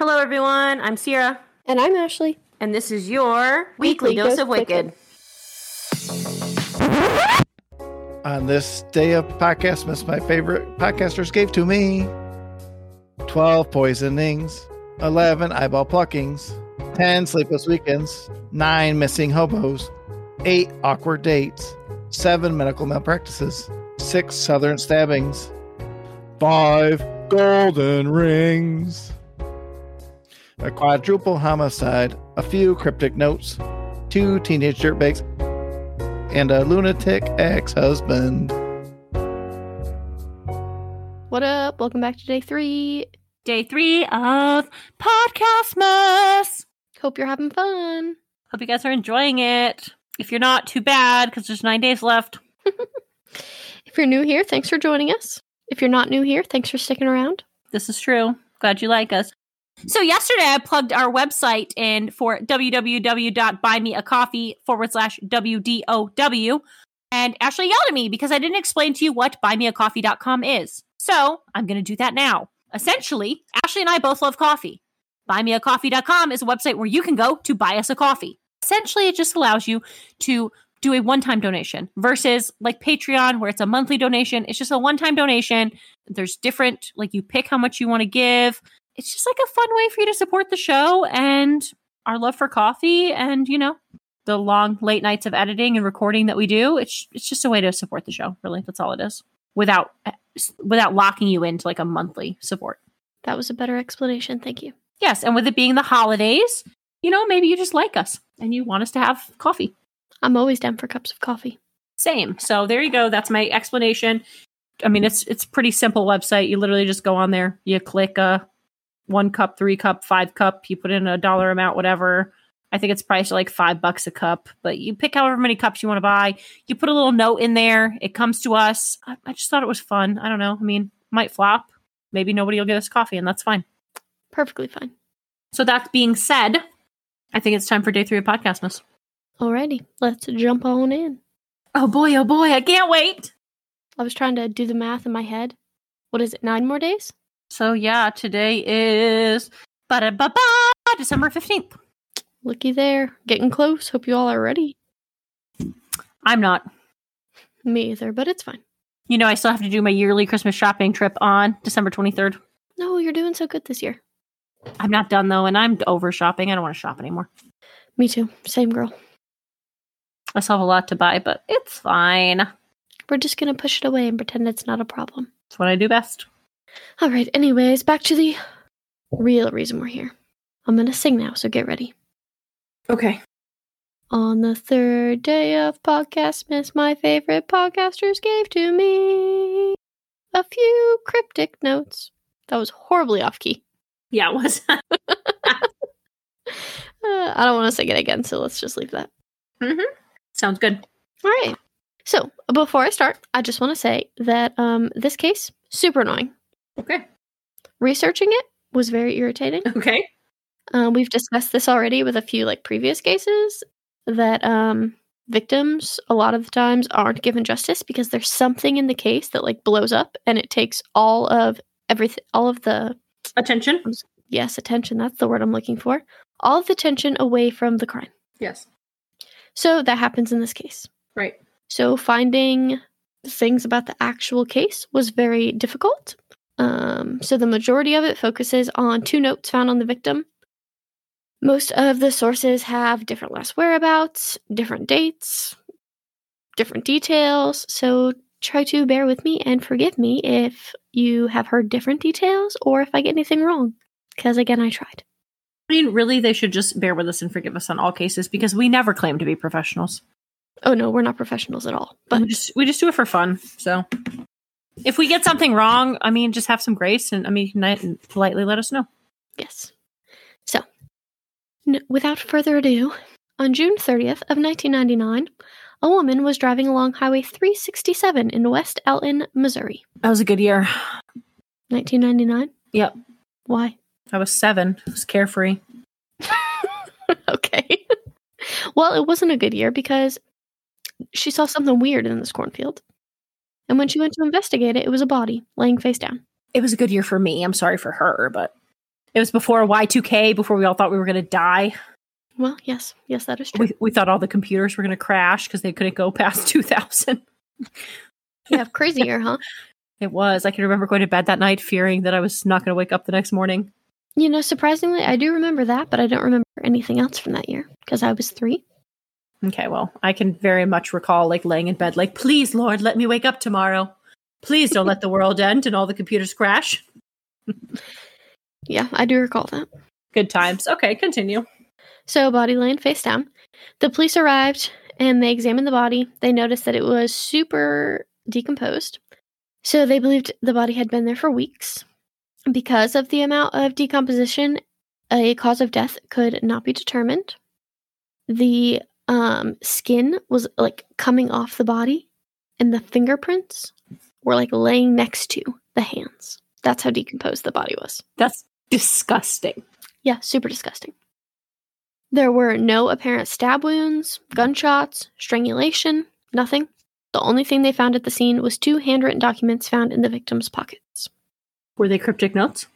Hello, everyone. I'm Sierra, And I'm Ashley. and this is your weekly, dose, of Wicked. On this day of Podcastmas, my favorite podcasters gave to me 12 poisonings, 11 eyeball pluckings, 10 sleepless weekends, 9 missing hobos, 8 awkward dates, 7 medical malpractices, 6 southern stabbings, 5 golden rings, a quadruple homicide, a few cryptic notes, 2 teenage dirtbags, and a lunatic ex husband. What up? Welcome back to day three. Day three of Podcastmas. Hope you're having fun. Hope you guys are enjoying it. If you're not, too bad because there's nine days left. If you're new here, thanks for joining us. If you're not new here, thanks for sticking around. This is true. Glad you like us. So yesterday I plugged our website in for www.buymeacoffee forward slash WDOW. And Ashley yelled at me because I didn't explain to you what buymeacoffee.com is. So I'm going to do that now. Essentially, Ashley and I both love coffee. Buymeacoffee.com is a website where you can go to buy us a coffee. Essentially, it just allows you to do a one time donation versus like Patreon, where it's a monthly donation. It's just a one time donation. There's different, like you pick how much you want to give it's just like a fun way for you to support the show and our love for coffee and you know the long late nights of editing and recording that we do. It's it's just a way to support the show really. That's all it is. Without without locking you into like a monthly support. That was a better explanation. Thank you. yes and with it being the holidays you know maybe you just like us and you want us to have coffee. I'm always down for cups of coffee. same. So there you go. That's my explanation. I mean it's it's pretty simple website. You literally just go on there. You click uh one cup three cup five cup you put in a dollar amount whatever i think it's priced like five bucks a cup but you pick however many cups you want to buy you put a little note in there it comes to us I, I just thought it was fun i don't know i mean might flop maybe nobody will get us coffee and that's fine Perfectly fine. so that being said i think it's time for day three of podcastmas Alrighty, let's jump on in. oh boy oh boy i can't wait I was trying to do the math in my head. What is it, nine more days? So yeah, today is ba-da-ba-ba, December 15th. Looky there. Getting close. Hope you all are ready. I'm not. Me either, but it's fine. You know, I still have to do my yearly Christmas shopping trip on December 23rd. No, you're doing so good this year. I'm not done though, and I'm over shopping. I don't want to shop anymore. Me too. Same girl. I still have a lot to buy, but it's fine. We're just gonna push it away and pretend it's not a problem. It's what I do best. All right, anyways, back to the real reason we're here. I'm gonna sing now, so get ready. Okay. On the third day of Podcastmas, my favorite podcasters gave to me a few cryptic notes. That was horribly off key. Yeah, it was. Uh, I don't want to sing it again, so let's just leave that. Sounds good. All right. So before I start, I just want to say that um, this case super annoying. Okay. Researching it was very irritating. Okay. Uh, we've discussed this already with a few like previous cases that um, victims a lot of the times aren't given justice because there's something in the case that like blows up and it takes all of everything, all of the Attention. yes attention. That's the word I'm looking for. All of the tension away from the crime. Yes. So that happens in this case. Right. So finding things about the actual case was very difficult. Um, so the majority of it focuses on two notes found on the victim. Most of the sources have different last whereabouts, different dates, different details. So try to bear with me and forgive me if you have heard different details or if I get anything wrong. Because again, I tried. I mean, really, they should just bear with us and forgive us on all cases because we never claim to be professionals. Oh no, we're not professionals at all. But we just we just do it for fun. So if we get something wrong, I mean, just have some grace and I mean, politely let us know. Yes. N- without further ado, on June 30th of 1999, a woman was driving along Highway 367 in West Alton, Missouri. That was a good year. 1999? Yep. Why? I was seven. I was carefree. okay. well, it wasn't a good year because she saw something weird in this cornfield. And when she went to investigate it, it was a body laying face down. It was a good year for me. I'm sorry for her, but it was before Y2K, before we all thought we were going to die. Well, yes, yes, that is true. We, we thought all the computers were going to crash because they couldn't go past 2000. yeah, crazy year, huh? It was. I can remember going to bed that night fearing that I was not going to wake up the next morning. You know, surprisingly, I do remember that, but I don't remember anything else from that year because I was three. Okay, well, I can very much recall like laying in bed, like, please, Lord, let me wake up tomorrow. Please don't let the world end and all the computers crash. Yeah, I do recall that. Good times. Okay, continue. So, body laying face down. The police arrived and they examined the body. They noticed that it was super decomposed. So, they believed the body had been there for weeks. Because of the amount of decomposition, a cause of death could not be determined. The um, skin was like coming off the body, and the fingerprints were like laying next to the hands. That's how decomposed the body was. That's disgusting. Yeah, super disgusting. There were no apparent stab wounds, gunshots, strangulation, nothing. The only thing they found at the scene was two handwritten documents found in the victim's pockets. Were they cryptic notes?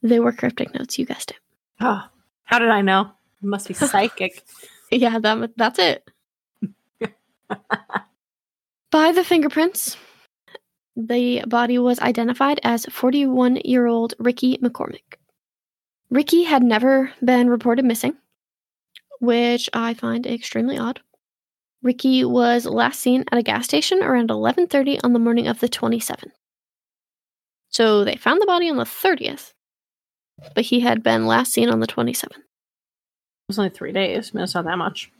They were cryptic notes, you guessed it. Oh, how did I know? It must be psychic. Yeah, that, that's it. By the fingerprints, the body was identified as 41 year old Ricky McCormick. Ricky had never been reported missing, which I find extremely odd. Ricky was last seen at a gas station around 11:30 on the morning of the 27th. So they found the body on the 30th, but he had been last seen on the 27th. Was only three days. I mean, it's not that much.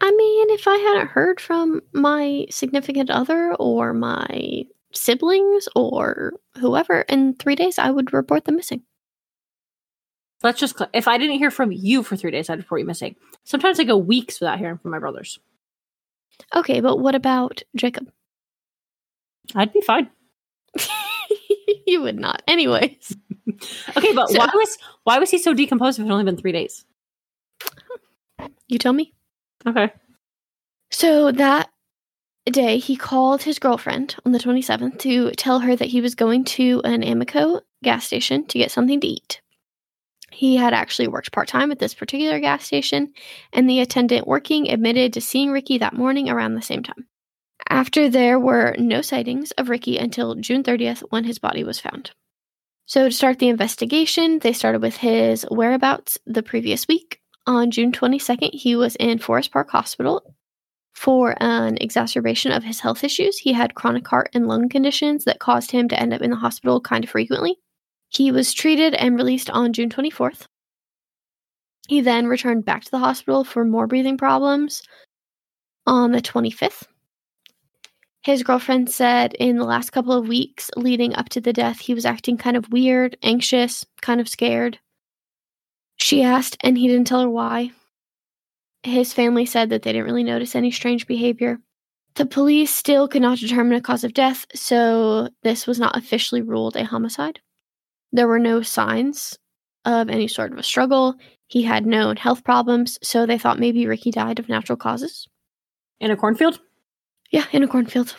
I mean, if I hadn't heard from my significant other or my siblings or whoever in three days, I would report them missing. Let's just, cl- if I didn't hear from you for three days, I'd report you missing. Sometimes I go weeks without hearing from my brothers. Okay, but what about Jacob? I'd be fine. you would not. Anyways, Okay, but So- why was why was he so decomposed if it only been three days? You tell me. Okay. So that day, he called his girlfriend on the 27th to tell her that he was going to an Amoco gas station to get something to eat. He had actually worked part time at this particular gas station, and the attendant working admitted to seeing Ricky that morning around the same time. After there were no sightings of Ricky until June 30th when his body was found. So, to start the investigation, they started with his whereabouts the previous week. On June 22nd, he was in Forest Park Hospital for an exacerbation of his health issues. He had chronic heart and lung conditions that caused him to end up in the hospital kind of frequently. He was treated and released on June 24th. He then returned back to the hospital for more breathing problems on the 25th. His girlfriend said in the last couple of weeks leading up to the death, he was acting kind of weird, anxious, kind of scared. She asked, and he didn't tell her why. His family said that they didn't really notice any strange behavior. The police still could not determine a cause of death, so this was not officially ruled a homicide. There were no signs of any sort of a struggle. He had known health problems, so they thought maybe Ricky died of natural causes. In a cornfield? Yeah, in a cornfield.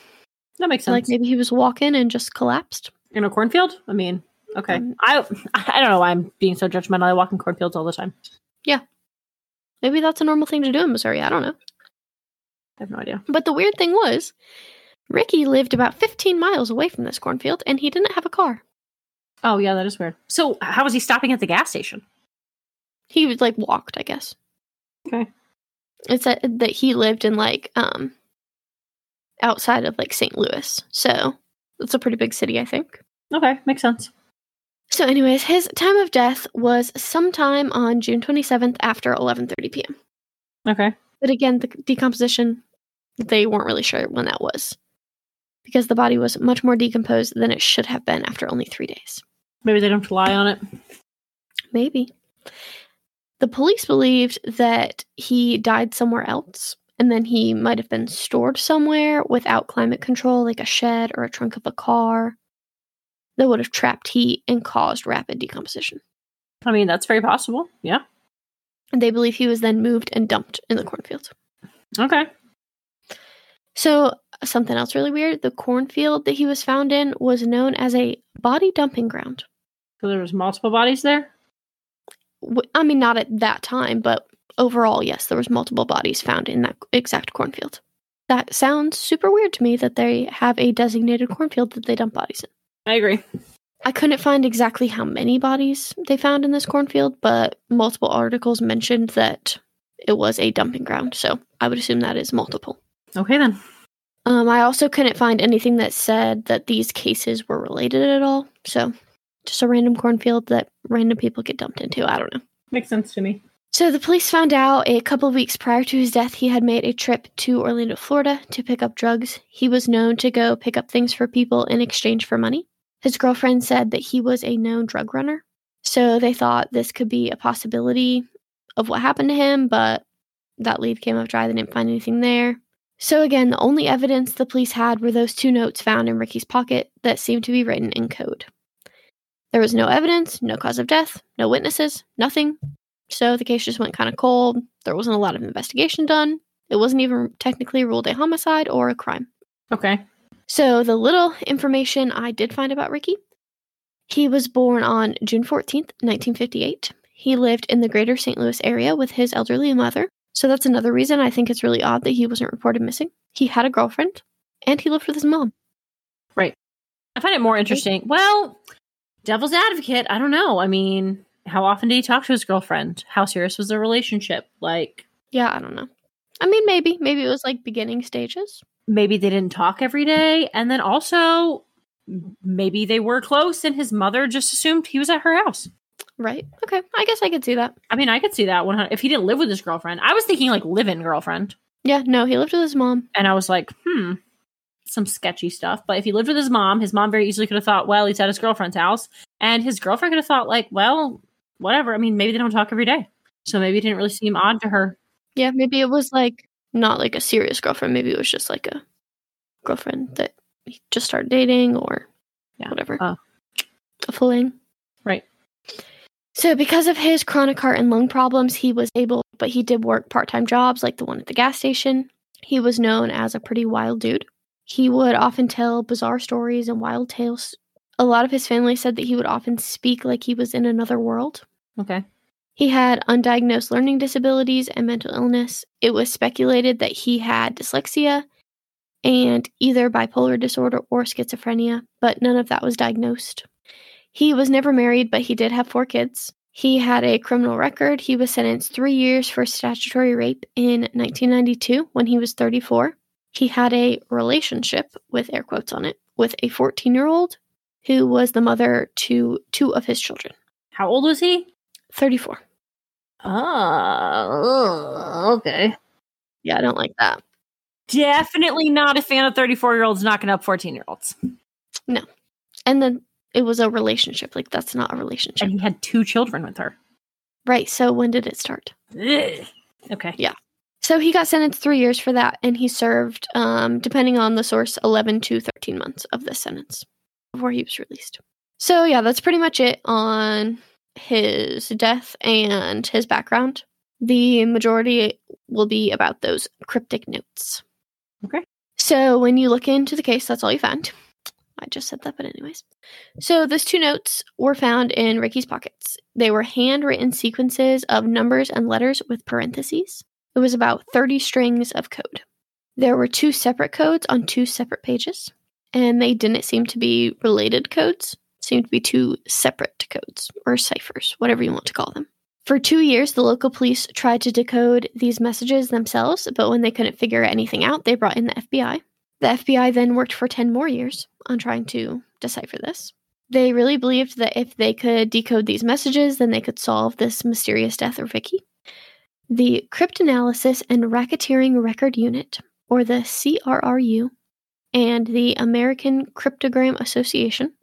That makes sense. Like maybe he was walking and just collapsed. in a cornfield? I mean, okay. Um, I I don't know why I'm being so judgmental. I walk in cornfields all the time. Yeah. Maybe that's a normal thing to do in Missouri. I don't know. I have no idea. But the weird thing was, Ricky lived about 15 miles away from this cornfield and he didn't have a car. Oh yeah, that is weird. So how was he stopping at the gas station? He was like walked, I guess. Okay. It said that he lived in like um outside of like St. Louis. So it's a pretty big city, I think. Okay, makes sense. So anyways, his time of death was sometime on June 27th after 11:30 p.m. Okay. But again, the decomposition they weren't really sure when that was. Because the body was much more decomposed than it should have been after only 3 days. Maybe they don't rely on it. Maybe. The police believed that he died somewhere else, and then he might have been stored somewhere without climate control, like a shed or a trunk of a car, that would have trapped heat and caused rapid decomposition. I mean, that's very possible. Yeah. And they believe he was then moved and dumped in the cornfield. Okay. So, something else really weird the cornfield that he was found in was known as a body dumping ground. So there was multiple bodies there. I mean, not at that time, but overall, yes, there was multiple bodies found in that exact cornfield. That sounds super weird to me that they have a designated cornfield that they dump bodies in. I agree. I couldn't find exactly how many bodies they found in this cornfield, but multiple articles mentioned that it was a dumping ground, so I would assume that is multiple. Okay then. Um, I also couldn't find anything that said that these cases were related at all, so just a random cornfield that random people get dumped into. I don't know. Makes sense to me. So the police found out a couple of weeks prior to his death, he had made a trip to Orlando, Florida to pick up drugs. He was known to go pick up things for people in exchange for money. His girlfriend said that he was a known drug runner. So they thought this could be a possibility of what happened to him, but that lead came up dry. They didn't find anything there. So again, the only evidence the police had were those two notes found in Ricky's pocket that seemed to be written in code. There was no evidence, no cause of death, no witnesses, nothing. So the case just went kind of cold. There wasn't a lot of investigation done. It wasn't even technically ruled a homicide or a crime. Okay. So, the little information I did find about Ricky he was born on June 14th, 1958. He lived in the greater St. Louis area with his elderly mother. So, that's another reason I think it's really odd that he wasn't reported missing. He had a girlfriend and he lived with his mom. Right. I find it more interesting. Well, devil's advocate, I don't know. I mean, how often did he talk to his girlfriend? How serious was their relationship? Like, Yeah, I don't know. I mean, maybe. Maybe it was like beginning stages. Maybe they didn't talk every day. And then also, maybe they were close and his mother just assumed he was at her house. Right. Okay. I guess I could see that. I mean, I could see that one if he didn't live with his girlfriend. I was thinking like live in girlfriend. Yeah, no, he lived with his mom. And I was like, hmm, some sketchy stuff. But if he lived with his mom, his mom very easily could have thought, well, he's at his girlfriend's house. And his girlfriend could have thought, like, well, whatever. I mean, maybe they don't talk every day. So maybe it didn't really seem odd to her. Yeah, maybe it was like not like a serious girlfriend. Maybe it was just like a girlfriend that he just started dating or Yeah. whatever. Oh. A fling. Right. So, because of his chronic heart and lung problems, he was able, but he did work part time jobs like the one at the gas station. He was known as a pretty wild dude. He would often tell bizarre stories and wild tales. A lot of his family said that he would often speak like he was in another world. Okay. He had undiagnosed learning disabilities and mental illness. It was speculated that he had dyslexia and either bipolar disorder or schizophrenia, but none of that was diagnosed. He was never married, but he did have four kids. He had a criminal record. He was sentenced three years for statutory rape in 1992 when he was 34. He had a relationship, with air quotes on it, with a 14 year old who was the mother to two of his children. How old was he? 34. Oh, okay. Yeah, I don't like that. Definitely not a fan of 34 year olds knocking up 14 year olds. No. And then it was a relationship. Like, that's not a relationship. And he had two children with her. Right. So, when did it start? Ugh. Okay. Yeah. So, he got sentenced three years for that. And he served, um, depending on the source, 11 to 13 months of this sentence before he was released. So, yeah, that's pretty much it on his death and his background. The majority will be about those cryptic notes. Okay. So, when you look into the case, that's all you find. I just said that, but anyways. So those two notes were found in Ricky's pockets. They were handwritten sequences of numbers and letters with parentheses. It was about 30 strings of code. There were two separate codes on two separate pages, and they didn't seem to be related codes. Seemed to be two separate codes or ciphers, whatever you want to call them. For two years, the local police tried to decode these messages themselves, but when they couldn't figure anything out, they brought in the FBI. The FBI then worked for 10 more years on trying to decipher this. They really believed that if they could decode these messages, then they could solve this mysterious death of Ricky. The Cryptanalysis and Racketeering Record Unit, or the CRRU, and the American Cryptogram Association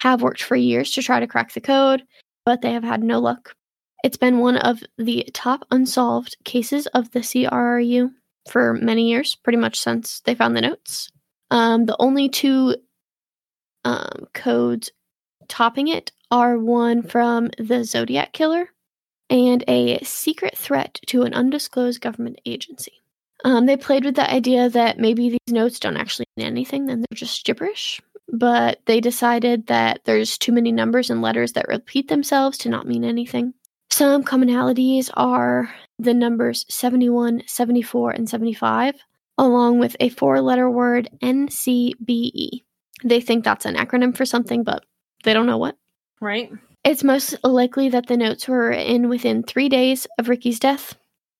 have worked for years to try to crack the code, but they have had no luck. It's been one of the top unsolved cases of the CRRU for many years, pretty much since they found the notes. Um, the only two um, codes topping it are one from the Zodiac Killer and a secret threat to an undisclosed government agency. Um, they played with the idea that maybe these notes don't actually mean anything, then they're just gibberish. But they decided that there's too many numbers and letters that repeat themselves to not mean anything. Some commonalities are the numbers 71, 74, and 75, along with a four letter word NCBE. They think that's an acronym for something, but they don't know what. Right. It's most likely that the notes were in within three days of Ricky's death.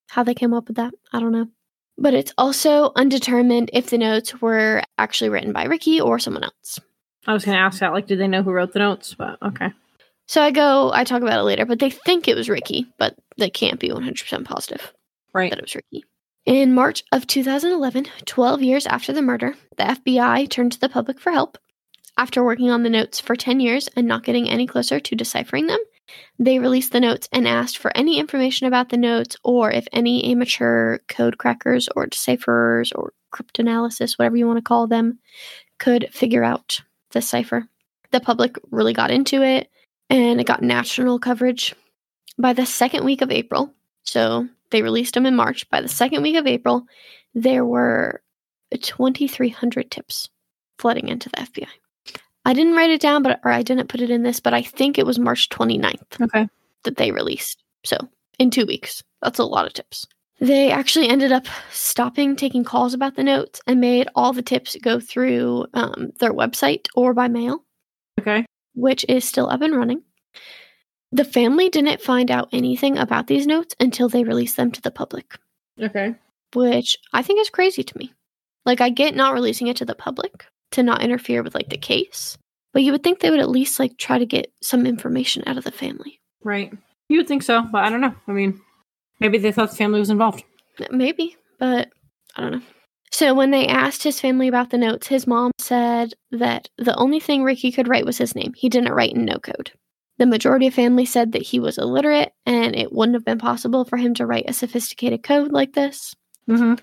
How they came up with that, I don't know. But it's also undetermined if the notes were actually written by Ricky or someone else. I was going to ask that. Like, did they know who wrote the notes? But okay. So I go, I talk about it later, but they think it was Ricky, but they can't be 100% positive Right. that it was Ricky. In March of 2011, 12 years after the murder, the FBI turned to the public for help. After working on the notes for 10 years and not getting any closer to deciphering them, they released the notes and asked for any information about the notes or if any amateur code crackers or decipherers or cryptanalysis, whatever you want to call them, could figure out the cipher. The public really got into it and it got national coverage. By the second week of April, so they released them in March, by the second week of April, there were 2,300 tips flooding into the FBI. I didn't write it down, but or I didn't put it in this, but I think it was March 29th Okay. that they released. So in two weeks, that's a lot of tips. They actually ended up stopping taking calls about the notes and made all the tips go through um, their website or by mail Okay. which is still up and running. The family didn't find out anything about these notes until they released them to the public, Okay. which I think is crazy to me. Like, I get not releasing it to the public to not interfere with like the case, but you would think they would at least like try to get some information out of the family. Right. You would think so, but I don't know. I mean, maybe they thought the family was involved. Maybe, but I don't know. So when they asked his family about the notes, his mom said that the only thing Ricky could write was his name. He didn't write in no code. The majority of family said that he was illiterate and it wouldn't have been possible for him to write a sophisticated code like this. Mm-hmm.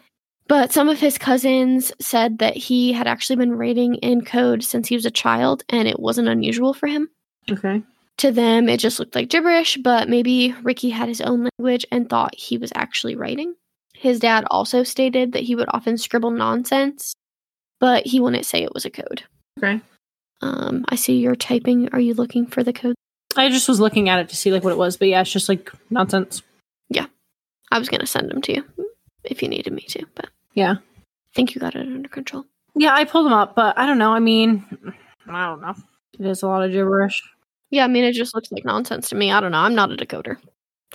But some of his cousins said that he had actually been writing in code since he was a child and it wasn't unusual for him. Okay. To them, it just looked like gibberish, but maybe Ricky had his own language and thought he was actually writing. His dad also stated that he would often scribble nonsense, but he wouldn't say it was a code. Okay. Um, I see you're typing. Are you looking for the code? I just was looking at it to see like what it was, but yeah, it's just like nonsense. Yeah. I was gonna send them to you if you needed me to, but Yeah. I think you got it under control. Yeah, I pulled them up, but I don't know. I mean, I don't know. It is a lot of gibberish. Yeah, I mean it just looks like nonsense to me. I don't know. I'm not a decoder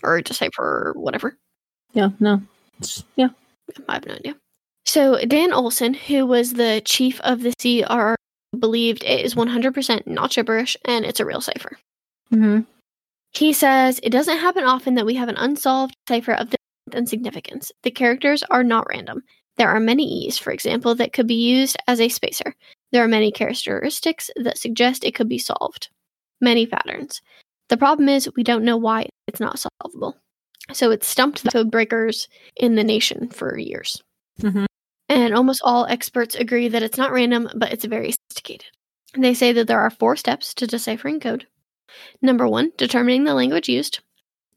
or a decipherer or whatever. Yeah. No. It's, yeah. I have no idea. So Dan Olson, who was the chief of the CR, believed it is 100% not gibberish and it's a real cipher. Mm-hmm. He says it doesn't happen often that we have an unsolved cipher of this and significance. The characters are not random. There are many E's, for example, that could be used as a spacer. There are many characteristics that suggest it could be solved. Many patterns. The problem is we don't know why it's not solvable. So it's stumped the code breakers in the nation for years. Mhm. And almost all experts agree that it's not random, but it's very sophisticated. They say that there are four steps to deciphering code. Number one, determining the language used.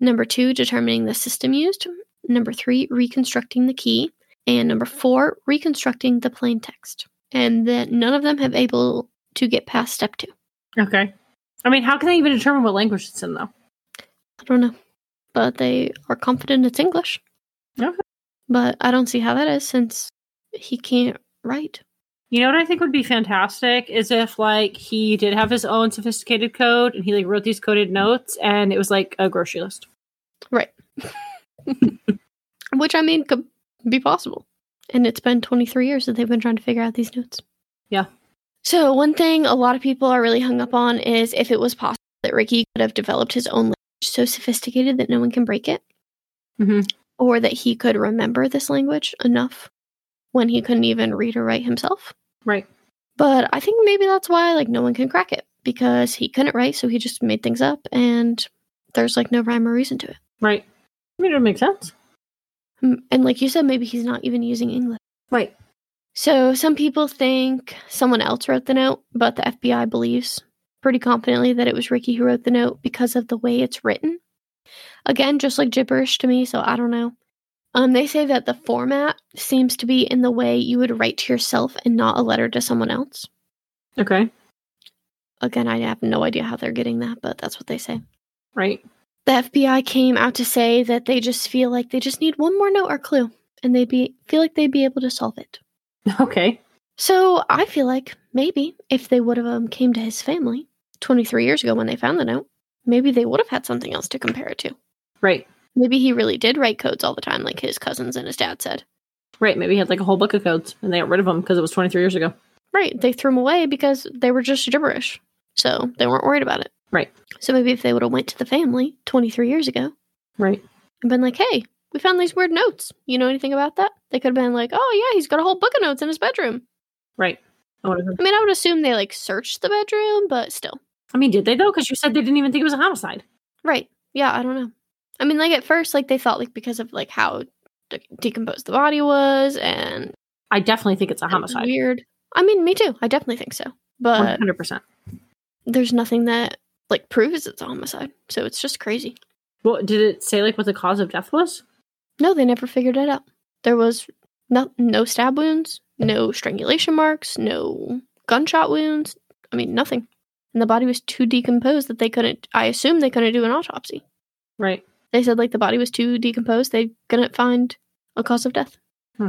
Number two, determining the system used. Number three, reconstructing the key. And number four, reconstructing the plain text. And that none of them have able to get past step two. Okay. I mean, how can they even determine what language it's in, though? I don't know. But they are confident it's English. Okay. But I don't see how that is since he can't write. You know what I think would be fantastic is if like he did have his own sophisticated code and he like wrote these coded notes and it was like a grocery list. Right. Which I mean could be possible. And it's been 23 years that they've been trying to figure out these notes. Yeah. So, one thing a lot of people are really hung up on is if it was possible that Ricky could have developed his own language so sophisticated that no one can break it, Mhm. or that he could remember this language enough when he couldn't even read or write himself. Right. But I think maybe that's why like no one can crack it because he couldn't write, so he just made things up and there's like no rhyme or reason to it. Right. I mean, it makes sense. And like you said, maybe he's not even using English. Right. So some people think someone else wrote the note, but the FBI believes pretty confidently that it was Ricky who wrote the note because of the way it's written. Again, just like gibberish to me, so I don't know. Um, they say that the format seems to be in the way you would write to yourself and not a letter to someone else. Okay. Again, I have no idea how they're getting that, but that's what they say. Right. The FBI came out to say that they just feel like they just need one more note or clue, and they'd be feel like they'd be able to solve it. Okay. So I feel like maybe if they would have um, came to his family 23 years ago when they found the note, maybe they would have had something else to compare it to. Right. Maybe he really did write codes all the time, like his cousins and his dad said. Right. Maybe he had like a whole book of codes and they got rid of them because it was 23 years ago. Right, they threw them away because they were just gibberish, so they weren't worried about it. Right. So maybe if they would have went to the family 23 years ago Right. and been like, "Hey, we found these weird notes. You know anything about that?" They could have been like, "Oh yeah, he's got a whole book of notes in his bedroom." Right. I I mean, I would assume they like searched the bedroom, but still. I mean, did they though? Because you said they didn't even think it was a homicide. Right. Yeah, I don't know. I mean, like at first, like they thought like because of like how de- decomposed the body was and I definitely think it's a homicide. weird. I mean, me too. I definitely think so. But 100%. there's nothing that like proves it's a homicide. So it's just crazy. Well, did it say like what the cause of death was? No, they never figured it out. There was no no stab wounds, no strangulation marks, no gunshot wounds. I mean, nothing. And the body was too decomposed that they couldn't. I assume they couldn't do an autopsy. Right. They said like the body was too decomposed. They couldn't find a cause of death. Hmm.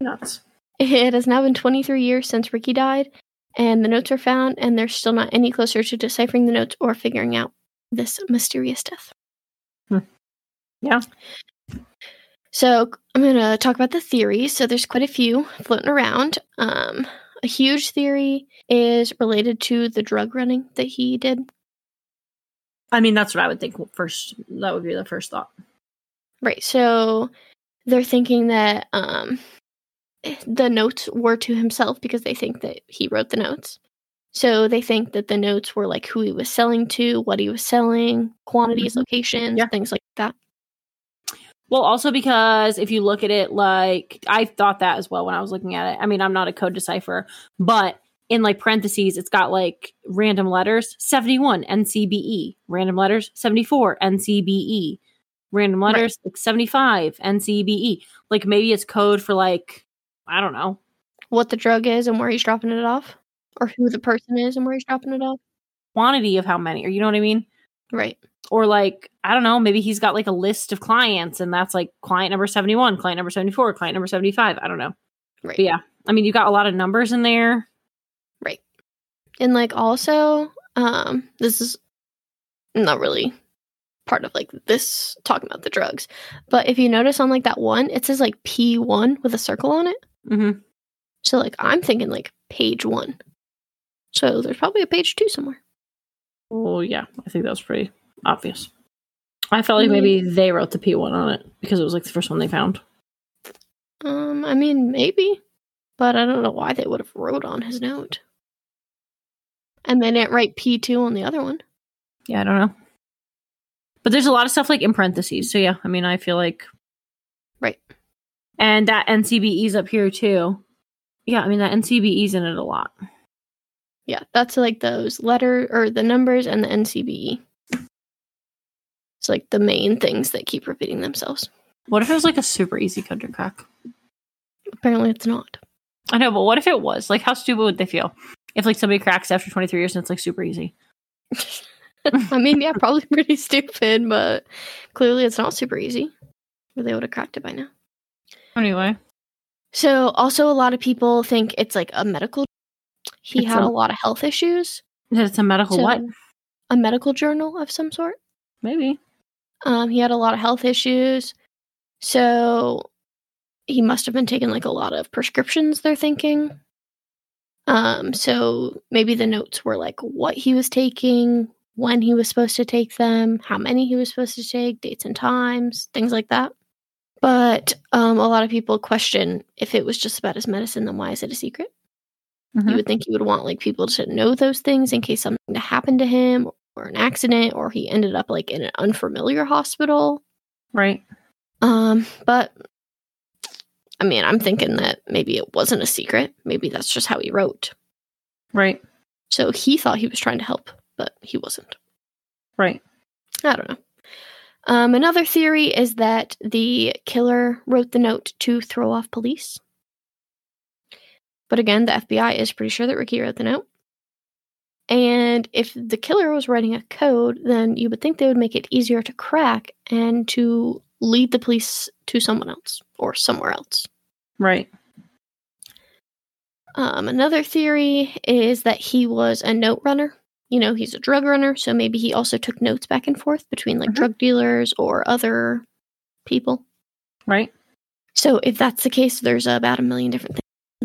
Nuts. It has now been 23 years since Ricky died, and the notes are found, and they're still not any closer to deciphering the notes or figuring out this mysterious death. Hmm. Yeah. So I'm going to talk about the theories. So there's quite a few floating around. Um, a huge theory is related to the drug running that he did. I mean, that's what I would think first. That would be the first thought. Right. So they're thinking that um, the notes were to himself because they think that he wrote the notes. So they think that the notes were like who he was selling to, what he was selling, quantities, Mhm. locations, Yeah. things like that. Well, also because if you look at it like I thought that as well when I was looking at it. I mean, I'm not a code decipher, but in like parentheses, it's got like random letters 71 NCBE, random letters 74 NCBE, random Right. letters like 75 NCBE. Like maybe it's code for like, I don't know. What the drug is and where he's dropping it off, or who the person is and where he's dropping it off. Quantity of how many, or you know what I mean? Right. Or like, I don't know, maybe he's got like a list of clients and that's like client number 71, client number 74, client number 75. I don't know. Right. But yeah, I mean, you got a lot of numbers in there. Right. And like also, um, this is not really part of like this talking about the drugs. But if you notice on like that one, it says like P one with a circle on it. Mm-hmm. So like I'm thinking like page one. So there's probably a page two somewhere. Oh yeah, I think that was pretty obvious. I felt like Mm. maybe they wrote the P1 on it because it was like the first one they found. Um, I mean maybe, but I don't know why they would have wrote on his note. And they didn't write P two on the other one. Yeah, I don't know. But there's a lot of stuff like in parentheses. So yeah, I mean, I feel like. Right. And that NCBE's up here too. Yeah, I mean, that NCBE's in it a lot. Yeah, that's like those letter or the numbers and the NCBE. It's like the main things that keep repeating themselves. What if it was like a super easy code to crack? Apparently, it's not. I know, but what if it was? Like, how stupid would they feel if like somebody cracks after 23 years and it's like super easy? I mean, yeah, probably pretty stupid, but clearly it's not super easy. Or they would have cracked it by now. Anyway, So, also, a lot of people think it's like a medical. He It's had a- a lot of health issues. it's a medical So, what? A medical journal of some sort. Maybe. Um, he had a lot of health issues. So he must have been taking like a lot of prescriptions, they're thinking. Um, so maybe the notes were like what he was taking, when he was supposed to take them, how many he was supposed to take, dates and times, things like that. But um, a lot of people question if it was just about his medicine, then why is it a secret? Mhm. You would think you would want like people to know those things in case something to happen to him or an accident or he ended up like in an unfamiliar hospital. Right. Um, but I mean, I'm thinking that maybe it wasn't a secret. Maybe that's just how he wrote. Right. So he thought he was trying to help, but he wasn't. Right. I don't know. Um, another theory is that the killer wrote the note to throw off police. But again, the FBI is pretty sure that Ricky wrote the note. And if the killer was writing a code, then you would think they would make it easier to crack and to lead the police to someone else or somewhere else. Right. Um, another theory is that he was a note runner. You know, he's a drug runner, so maybe he also took notes back and forth between like Mhm. drug dealers or other people. Right. So if that's the case, there's about a million different things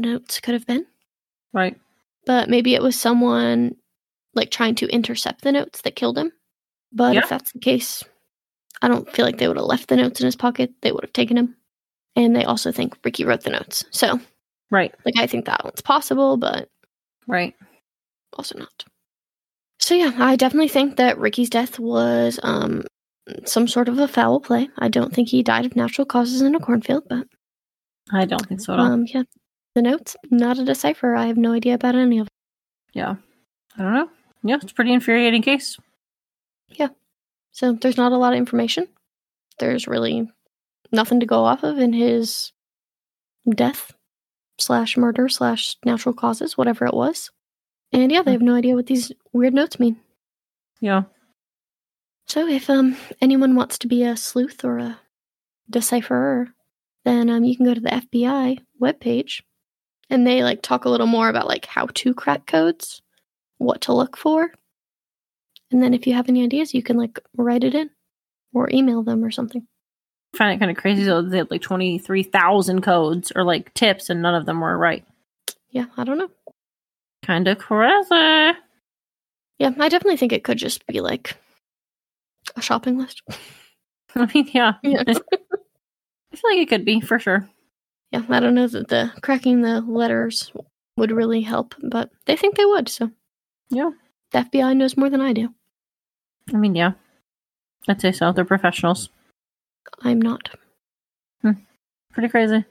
notes could have been. Right. But maybe it was someone like trying to intercept the notes that killed him. But Yeah. if that's the case, I don't feel like they would have left the notes in his pocket. They would have taken him. And they also think Ricky wrote the notes. So, Right. like, I think that one's possible, but Right. also not. So yeah, I definitely think that Ricky's death was um some sort of a foul play. I don't think he died of natural causes in a cornfield, but I don't think so at all. um yeah. The notes, not a decipher. I have no idea about any of yeah. I don't know. Yeah, it's a pretty infuriating case. Yeah, So there's not a lot of information. There's really nothing to go off of in his death slash murder slash natural causes, whatever it was. And yeah, they have no idea what these weird notes mean. Yeah. So if um anyone wants to be a sleuth or a decipherer, then um you can go to the FBI webpage and they like talk a little more about like how to crack codes, what to look for. And then if you have any ideas, you can like write it in or email them or something. I find it kind of crazy though. They had like 23,000 codes or like tips and none of them were right. Yeah, I don't know. Kind of crazy. Yeah, I definitely think it could just be like a shopping list. I mean, yeah. Yeah. I feel like it could be for sure. Yeah, I don't know that the cracking the letters would really help, but they think they would, so Yeah. the FBI knows more than I do. I mean, yeah. I'd say so. They're professionals. I'm not. Pretty crazy.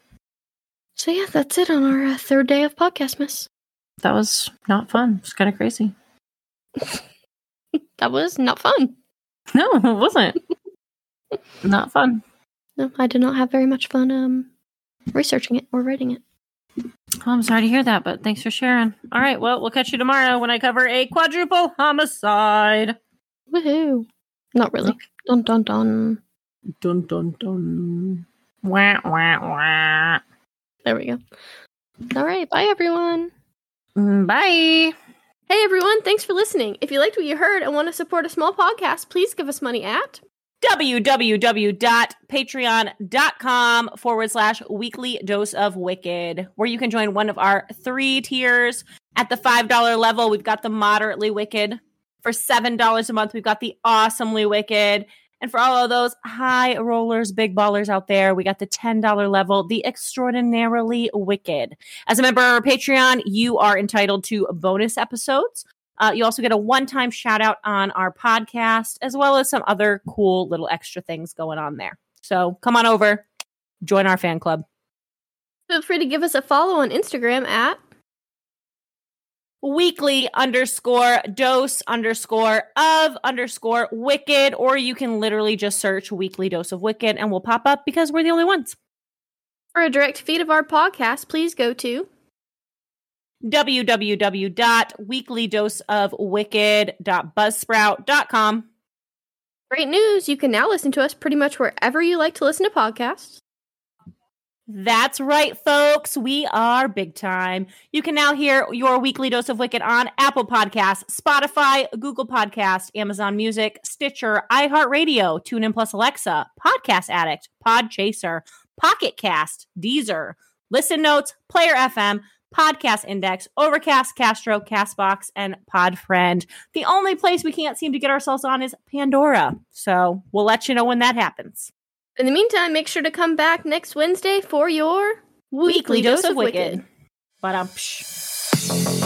So yeah, that's it on our uh, third day of podcastmas. That was not fun. It's kind of crazy. That was not fun. No, it wasn't. not fun. No, I did not have very much fun um researching it or writing it. Oh, I'm sorry to hear that, but thanks for sharing. All right, well, we'll catch you tomorrow when I cover a quadruple homicide. Woohoo! Not really. Dun dun dun. Dun dun dun. Wah wah wah. There we go. All right, bye everyone. Mm, Bye. Hey everyone, thanks for listening. If you liked what you heard and want to support a small podcast, please give us money at www.patreon.com forward slash weekly dose of wicked, where you can join one of our three tiers. At the $5 level, we've got the moderately wicked. For $7 a month, we've got the awesomely wicked. And for all of those high rollers, big ballers out there, we got the $10 level, the extraordinarily wicked. As a member of our Patreon, you are entitled to bonus episodes. Uh, you also get a one time shout out on our podcast, as well as some other cool little extra things going on there. So come on over, join our fan club. Feel free to give us a follow on Instagram at Weekly underscore dose underscore of underscore wicked, or you can literally just search weekly dose of wicked and we'll pop up because we're the only ones. for a direct feed of our podcast, please go to www.weeklydoseofwicked.buzzsprout.com. Great news! You can now listen to us pretty much wherever you like to listen to podcasts. That's right, folks. We are big time. You can now hear your weekly dose of Wicked on Apple Podcasts, Spotify, Google Podcast, Amazon Music, Stitcher, iHeartRadio, TuneIn Plus Alexa, Podcast Addict, Podchaser, Pocket Cast, Deezer, Listen Notes, Player FM, Podcast Index, Overcast, Castro, Castbox, and Podfriend. The only place we can't seem to get ourselves on is Pandora. So we'll let you know when that happens. In the meantime, make sure to come back next Wednesday for your Weekly dose of wicked. But um.